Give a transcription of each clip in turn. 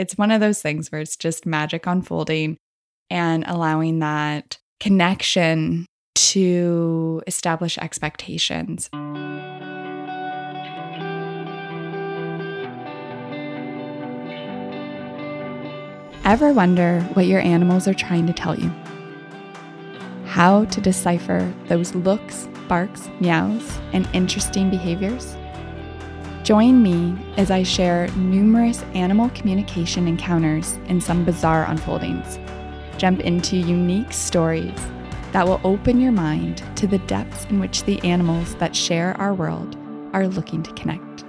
it's one of those things where it's just magic unfolding and allowing that connection to establish expectations. Ever wonder what your animals are trying to tell you? How to decipher those looks, barks, meows, and interesting behaviors? Join me as I share numerous animal communication encounters and some bizarre unfoldings. Jump into unique stories that will open your mind to the depths in which the animals that share our world are looking to connect.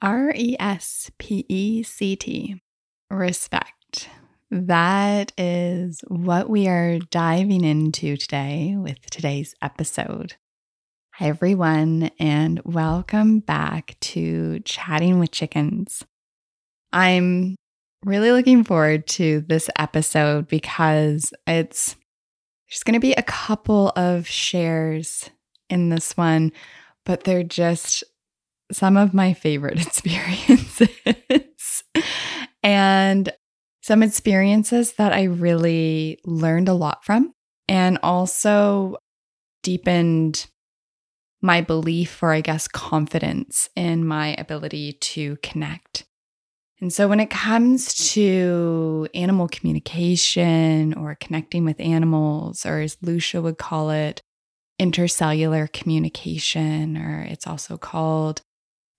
R E S P E C T, respect. That is what we are diving into today with today's episode. Hi, everyone, and welcome back to Chatting with Chickens. I'm really looking forward to this episode because it's there's going to be a couple of shares in this one, but they're just some of my favorite experiences. and some experiences that I really learned a lot from and also deepened my belief or I guess confidence in my ability to connect. And so when it comes to animal communication or connecting with animals, or as Lucia would call it, intercellular communication, or it's also called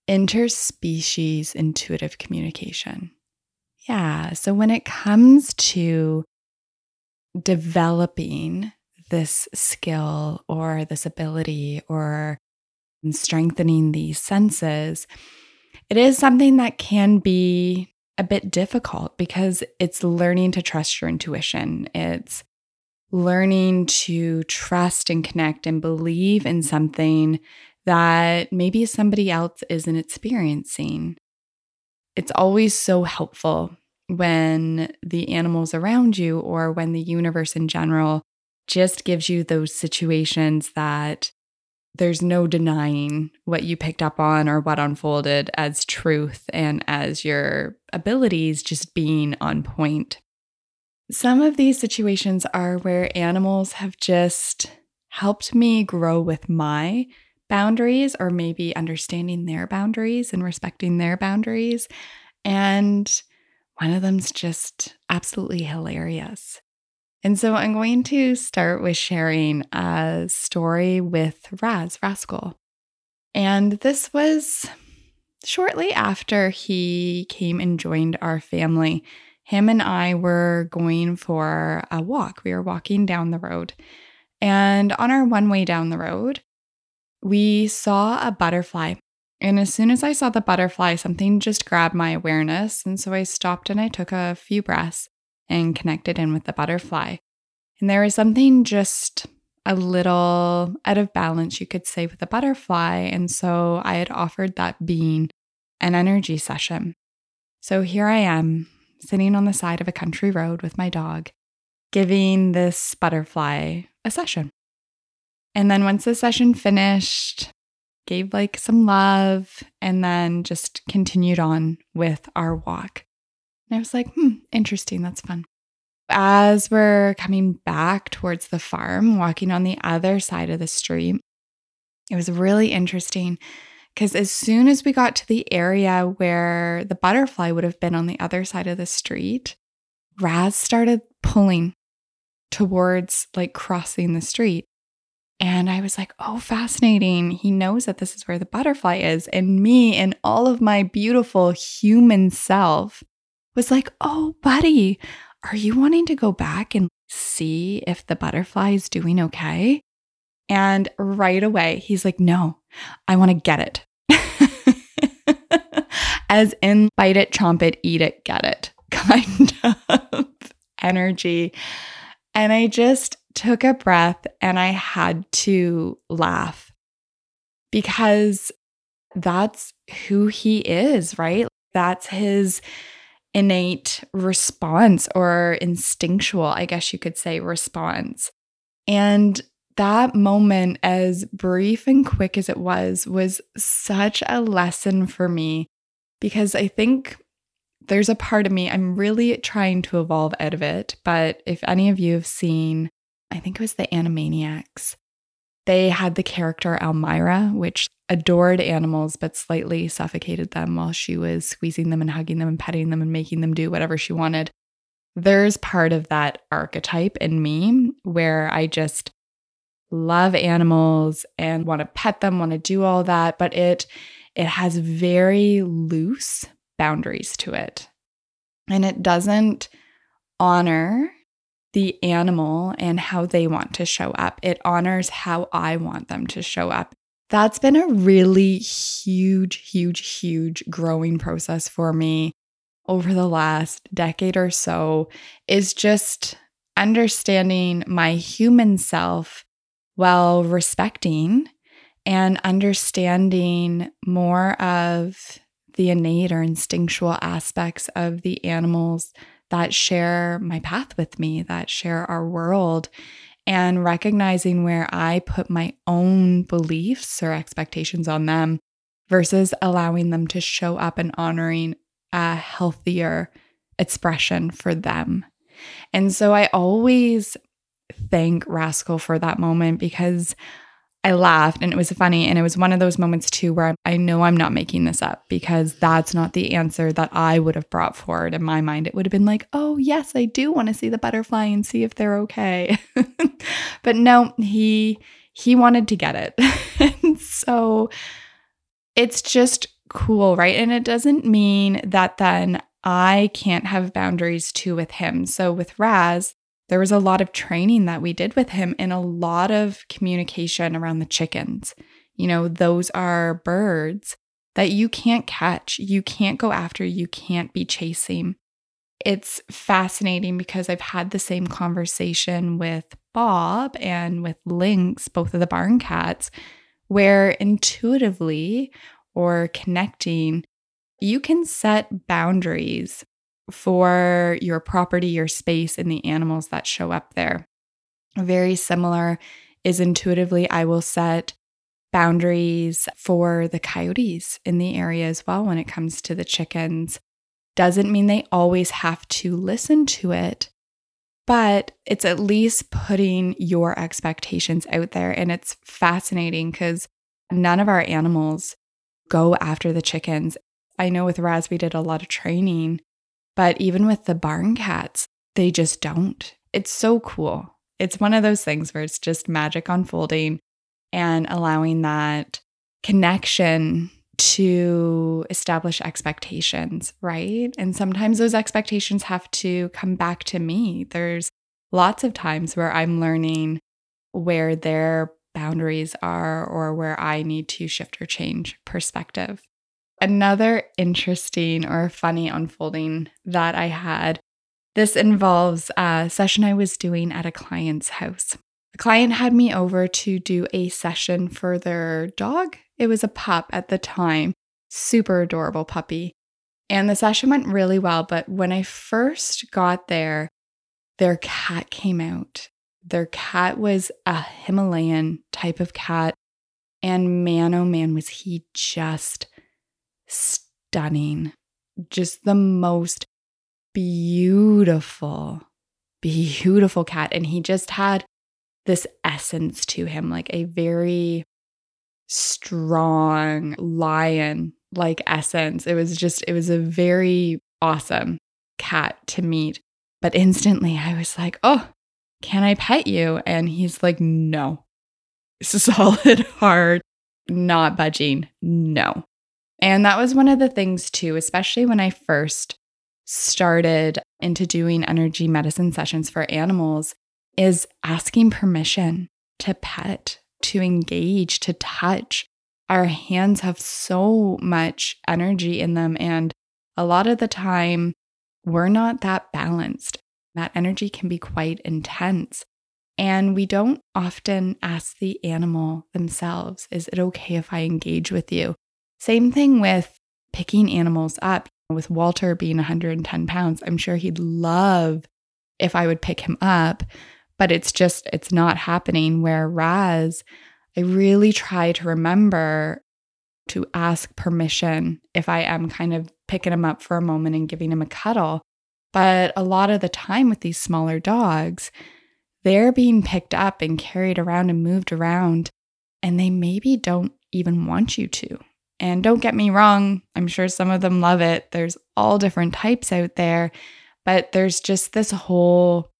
interspecies intuitive communication. Yeah. So when it comes to developing this skill or this ability or strengthening these senses, it is something that can be a bit difficult because it's learning to trust your intuition. It's learning to trust and connect and believe in something that maybe somebody else isn't experiencing. It's always so helpful when the animals around you or when the universe in general just gives you those situations that there's no denying what you picked up on or what unfolded as truth and as your abilities just being on point. Some of these situations are where animals have just helped me grow with my boundaries or maybe understanding their boundaries and respecting their boundaries. And one of them's just absolutely hilarious. And so I'm going to start with sharing a story with Raz Rascal. And this was shortly after he came and joined our family. Him and I were going for a walk. We were walking down the road. And on our one way down the road, we saw a butterfly and as soon as I saw the butterfly, something just grabbed my awareness. And so I stopped and I took a few breaths and connected in with the butterfly. And there was something just a little out of balance, you could say, with the butterfly. And so I had offered that being an energy session. So here I am, sitting on the side of a country road with my dog, giving this butterfly a session. And then once the session finished, gave like some love, and then just continued on with our walk. And I was like, hmm, interesting. That's fun. As we're coming back towards the farm, walking on the other side of the street, it was really interesting because as soon as we got to the area where the butterfly would have been on the other side of the street, Raz started pulling towards like crossing the street. And I was like, oh, fascinating. He knows that this is where the butterfly is. And me and all of my beautiful human self was like, oh, buddy, are you wanting to go back and see if the butterfly is doing okay? And right away, he's like, no, I want to get it. As in, bite it, chomp it, eat it, get it kind of energy. And I just took a breath and I had to laugh because that's who he is, right? That's his innate response or instinctual, I guess you could say, response. And that moment, as brief and quick as it was, was such a lesson for me because I think there's a part of me, I'm really trying to evolve out of it. But if any of you have seen, I think it was the Animaniacs, they had the character Elmyra, which adored animals but slightly suffocated them while she was squeezing them and hugging them and petting them and making them do whatever she wanted. There's part of that archetype in me where I just love animals and want to pet them, want to do all that, but it it has very loose boundaries to it. And it doesn't honor the animal and how they want to show up. It honors how I want them to show up. That's been a really huge, huge, huge growing process for me over the last decade or so is just understanding my human self while respecting and understanding more of the innate or instinctual aspects of the animals that share my path with me, that share our world, and recognizing where I put my own beliefs or expectations on them versus allowing them to show up and honoring a healthier expression for them. And so I always thank Rascal for that moment because I laughed and it was funny. And it was one of those moments too where I know I'm not making this up because that's not the answer that I would have brought forward in my mind. It would have been like, oh, yes, I do want to see the butterfly and see if they're okay. but no, he he wanted to get it. and so it's just cool, right? And it doesn't mean that then I can't have boundaries too with him. So with Raz, there was a lot of training that we did with him and a lot of communication around the chickens. You know, those are birds that you can't catch, you can't go after, you can't be chasing. It's fascinating because I've had the same conversation with Bob and with Lynx, both of the barn cats, where intuitively or connecting, you can set boundaries for your property, your space, and the animals that show up there. Very similar is intuitively, I will set boundaries for the coyotes in the area as well when it comes to the chickens. Doesn't mean they always have to listen to it, but it's at least putting your expectations out there. And it's fascinating because none of our animals go after the chickens. I know with Raz, we did a lot of training but even with the barn cats, they just don't. It's so cool. It's one of those things where it's just magic unfolding and allowing that connection to establish expectations, right? And sometimes those expectations have to come back to me. There's lots of times where I'm learning where their boundaries are or where I need to shift or change perspective. Another interesting or funny unfolding that I had this involves a session I was doing at a client's house. The client had me over to do a session for their dog. It was a pup at the time, super adorable puppy. And the session went really well. But when I first got there, their cat came out. Their cat was a Himalayan type of cat. And man, oh man, was he just stunning. Just the most beautiful, beautiful cat. And he just had this essence to him, like a very strong lion like essence. It was just, it was a very awesome cat to meet. But instantly I was like, oh, can I pet you? And he's like, no. Solid, hard, not budging. No. And that was one of the things, too, especially when I first started into doing energy medicine sessions for animals, is asking permission to pet, to engage, to touch. Our hands have so much energy in them. And a lot of the time, we're not that balanced. That energy can be quite intense. And we don't often ask the animal themselves, Is it okay if I engage with you? Same thing with picking animals up. With Walter being 110 pounds, I'm sure he'd love if I would pick him up. but it's just, it's not happening. Whereas I really try to remember to ask permission if I am kind of picking him up for a moment and giving him a cuddle. But a lot of the time with these smaller dogs, they're being picked up and carried around and moved around, and they maybe don't even want you to. And don't get me wrong, I'm sure some of them love it. There's all different types out there, but there's just this whole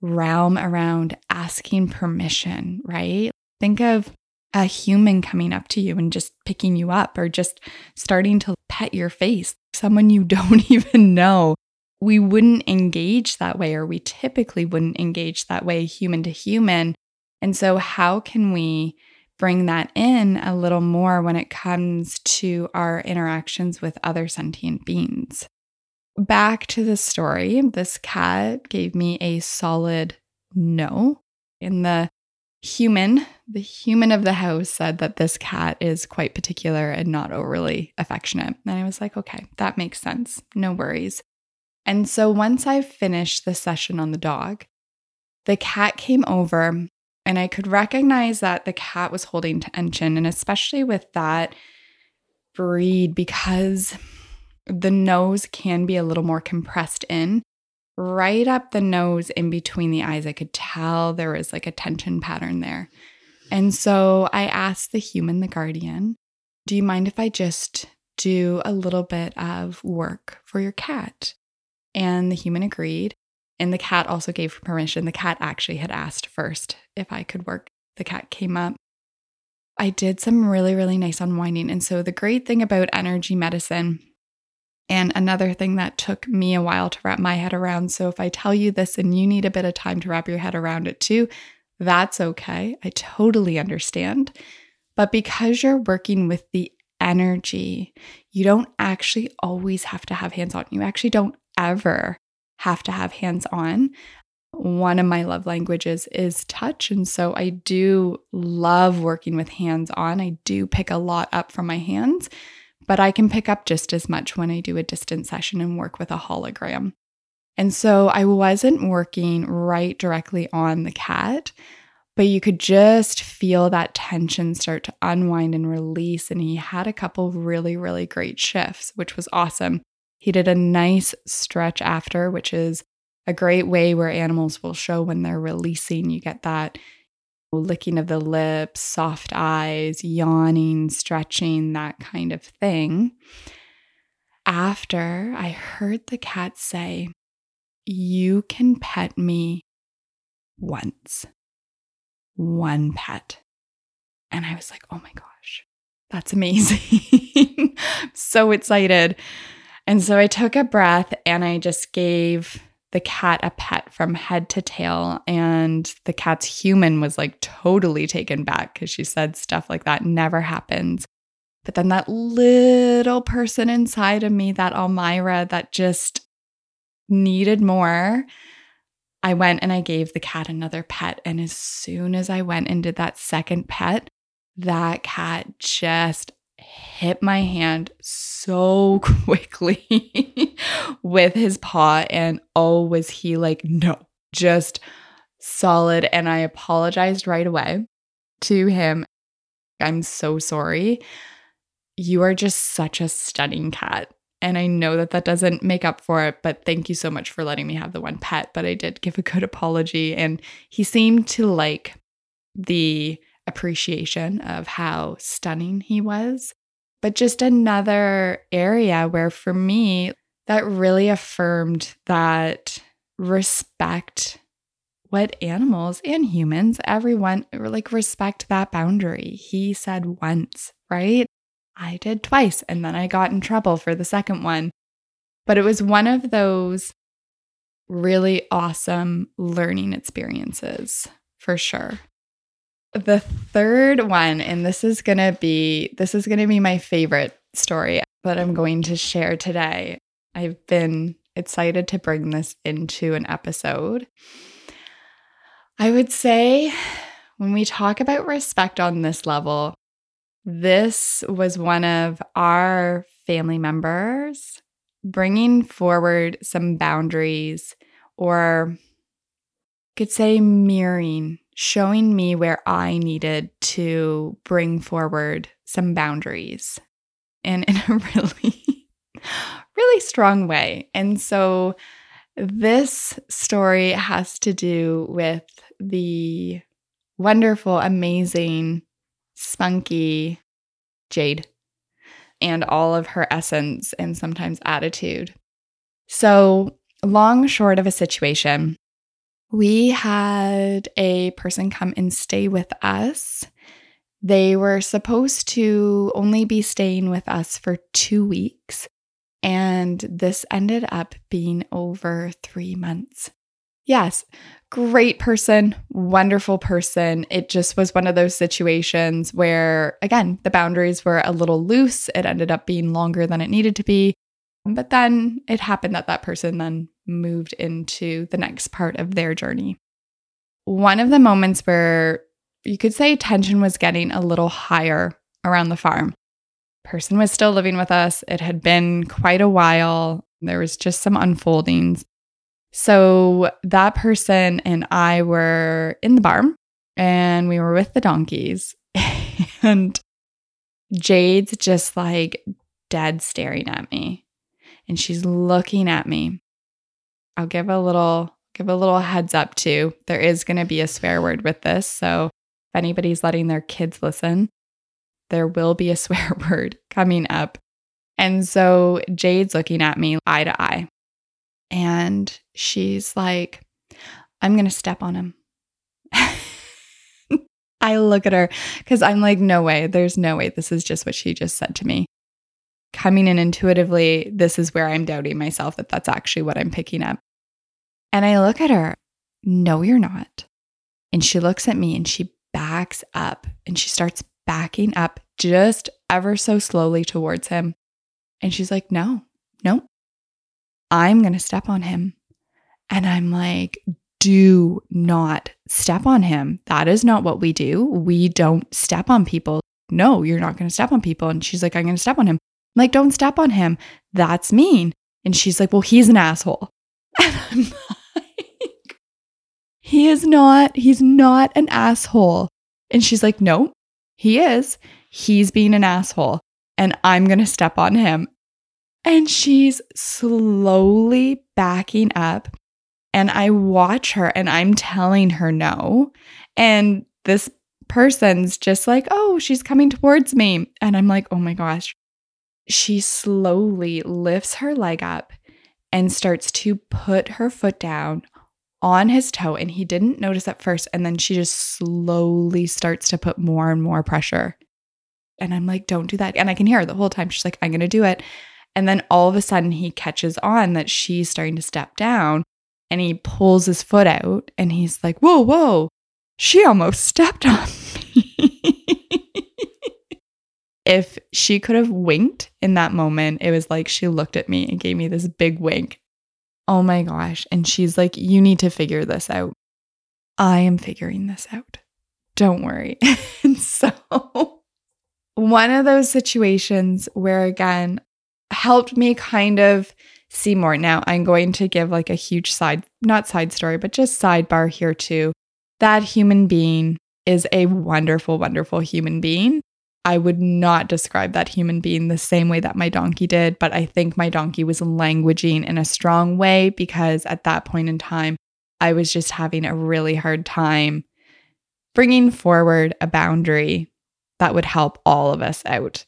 realm around asking permission, right? Think of a human coming up to you and just picking you up or just starting to pet your face, someone you don't even know. We wouldn't engage that way, or we typically wouldn't engage that way, human to human. And so, how can we bring that in a little more when it comes to our interactions with other sentient beings? Back to the story, this cat gave me a solid no. In the human, the human of the house said that this cat is quite particular and not overly affectionate. And I was like, okay, that makes sense. No worries. And so once I finished the session on the dog, the cat came over and I could recognize that the cat was holding tension. And especially with that breed, because the nose can be a little more compressed in, right up the nose in between the eyes. I could tell there was like a tension pattern there. And so I asked the human, the guardian, do you mind if I just do a little bit of work for your cat? And the human agreed. And the cat also gave permission. The cat actually had asked first if I could work. The cat came up. I did some really, really nice unwinding. And so, the great thing about energy medicine and another thing that took me a while to wrap my head around. So if I tell you this and you need a bit of time to wrap your head around it too, that's okay. I totally understand. But because you're working with the energy, you don't actually always have to have hands on. You actually don't ever have to have hands on. One of my love languages is touch. And so I do love working with hands on. I do pick a lot up from my hands but I can pick up just as much when I do a distance session and work with a hologram. And so I wasn't working right directly on the cat, but you could just feel that tension start to unwind and release. And he had a couple really, really great shifts, which was awesome. He did a nice stretch after, which is a great way where animals will show when they're releasing. You get that licking of the lips, soft eyes, yawning, stretching, that kind of thing. After I heard the cat say, You can pet me once, one pet. And I was like, Oh my gosh, that's amazing. so excited. And so I took a breath and I just gave the cat a pet from head to tail. And the cat's human was like totally taken back because she said stuff like that never happens. But then that little person inside of me, that Elmyra that just needed more, I went and I gave the cat another pet. And as soon as I went and did that second pet, that cat just hit my hand so quickly with his paw. And oh, was he like, no, just solid. And I apologized right away to him. I'm so sorry. You are just such a stunning cat. And I know that that doesn't make up for it, but thank you so much for letting me have the one pet. But I did give a good apology. And he seemed to like the appreciation of how stunning he was. But just another area where, for me, that really affirmed that respect what animals and humans, everyone, like respect that boundary. He said once, right? I did twice, and then I got in trouble for the second one. But it was one of those really awesome learning experiences for sure. The third one, and this is to be this is to be my favorite story that I'm going to share today. I've been excited to bring this into an episode. I would say when we talk about respect on this level, this was one of our family members bringing forward some boundaries or could say mirroring, showing me where I needed to bring forward some boundaries and in a really, really strong way. And so this story has to do with the wonderful, amazing, spunky Jade and all of her essence and sometimes attitude. So, long short of a situation, we had a person come and stay with us. They were supposed to only be staying with us for two weeks, and this ended up being over three months. Yes, great person, wonderful person. It just was one of those situations where, again, the boundaries were a little loose. It ended up being longer than it needed to be. But then it happened that that person then moved into the next part of their journey. One of the moments where you could say tension was getting a little higher around the farm. Person was still living with us. It had been quite a while. There was just some unfoldings. So that person and I were in the barn and we were with the donkeys. and Jade's just like dead staring at me. And she's looking at me. I'll give a little give a little heads up too. There is going to be a swear word with this. So if anybody's letting their kids listen, there will be a swear word coming up. And so Jade's looking at me eye to eye. And she's like, I'm going to step on him. I look at her because I'm like, no way, there's no way. This is just what she just said to me. Coming in intuitively, this is where I'm doubting myself that that's actually what I'm picking up. And I look at her, no, you're not. And she looks at me and she backs up and she starts backing up just ever so slowly towards him. And she's like, no, no, I'm going to step on him. And I'm like, do not step on him. That is not what we do. We don't step on people. No, you're not going to step on people. And she's like, I'm going to step on him. I'm like, don't step on him. That's mean. And she's like, well, he's an asshole. And I'm like, he is not, he's not an asshole. And she's like, no, he is. He's being an asshole. And I'm going to step on him. And she's slowly backing up. And I watch her and I'm telling her no. And this person's just like, oh, she's coming towards me. And I'm like, oh my gosh. She slowly lifts her leg up and starts to put her foot down on his toe. And he didn't notice at first. And then she just slowly starts to put more and more pressure. And I'm like, don't do that. And I can hear her the whole time. She's like, I'm going to do it. And then all of a sudden, he catches on that she's starting to step down and he pulls his foot out and he's like, Whoa, whoa, she almost stepped on me. If she could have winked in that moment, it was like she looked at me and gave me this big wink. Oh my gosh. And she's like, You need to figure this out. I am figuring this out. Don't worry. and so, one of those situations where, again, helped me kind of see more. Now, I'm going to give like a huge side, not side story, but just sidebar here too. That human being is a wonderful, wonderful human being. I would not describe that human being the same way that my donkey did, but I think my donkey was languaging in a strong way because at that point in time, I was just having a really hard time bringing forward a boundary that would help all of us out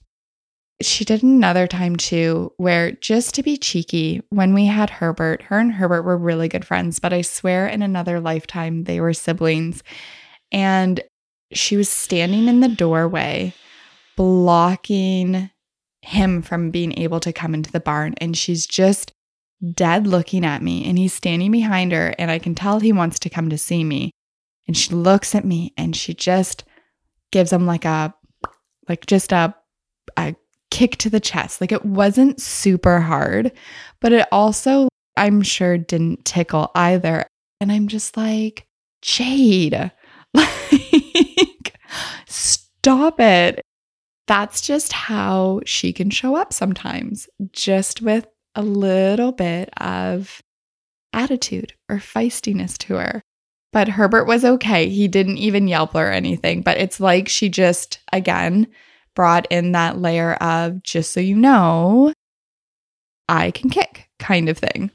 she did another time too, where just to be cheeky, when we had Herbert, her and Herbert were really good friends, but I swear in another lifetime they were siblings. And she was standing in the doorway, blocking him from being able to come into the barn. And she's just dead looking at me. And he's standing behind her. And I can tell he wants to come to see me. And she looks at me and she just gives him like a, like just a, a kick to the chest. Like it wasn't super hard, but it also, I'm sure, didn't tickle either. And I'm just like, Jade, like, stop it. That's just how she can show up sometimes, just with a little bit of attitude or feistiness to her. But Herbert was okay. He didn't even yelp or anything. But it's like she just, again, brought in that layer of just so you know, I can kick kind of thing.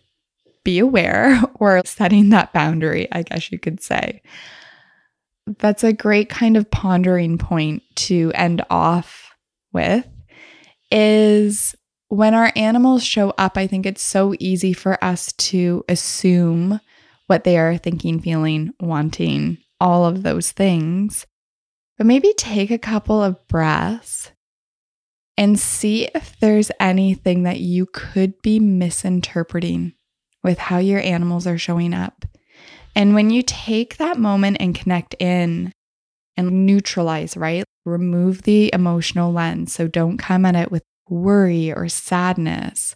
Be aware or setting that boundary, I guess you could say. That's a great kind of pondering point to end off with is when our animals show up, I think it's so easy for us to assume what they are thinking, feeling, wanting, all of those things. But maybe take a couple of breaths and see if there's anything that you could be misinterpreting with how your animals are showing up. And when you take that moment and connect in and neutralize, right? Remove the emotional lens. So don't come at it with worry or sadness.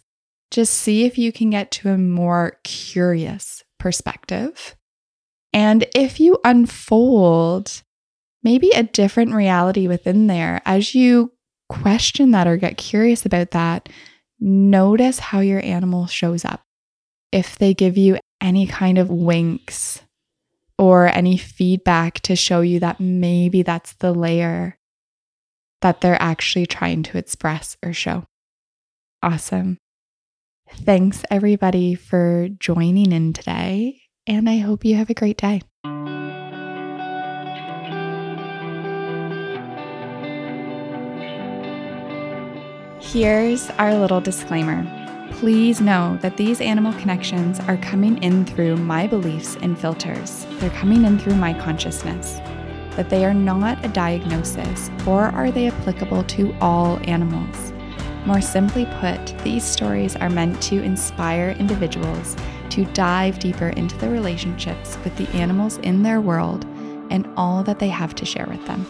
Just see if you can get to a more curious perspective. And if you unfold maybe a different reality within there as you question that or get curious about that, notice how your animal shows up. If they give you any kind of winks or any feedback to show you that maybe that's the layer that they're actually trying to express or show. Awesome. Thanks, everybody, for joining in today, and I hope you have a great day. Here's our little disclaimer. Please know that these animal connections are coming in through my beliefs and filters. They're coming in through my consciousness. That they are not a diagnosis, or are they applicable to all animals. More simply put, these stories are meant to inspire individuals to dive deeper into the relationships with the animals in their world and all that they have to share with them.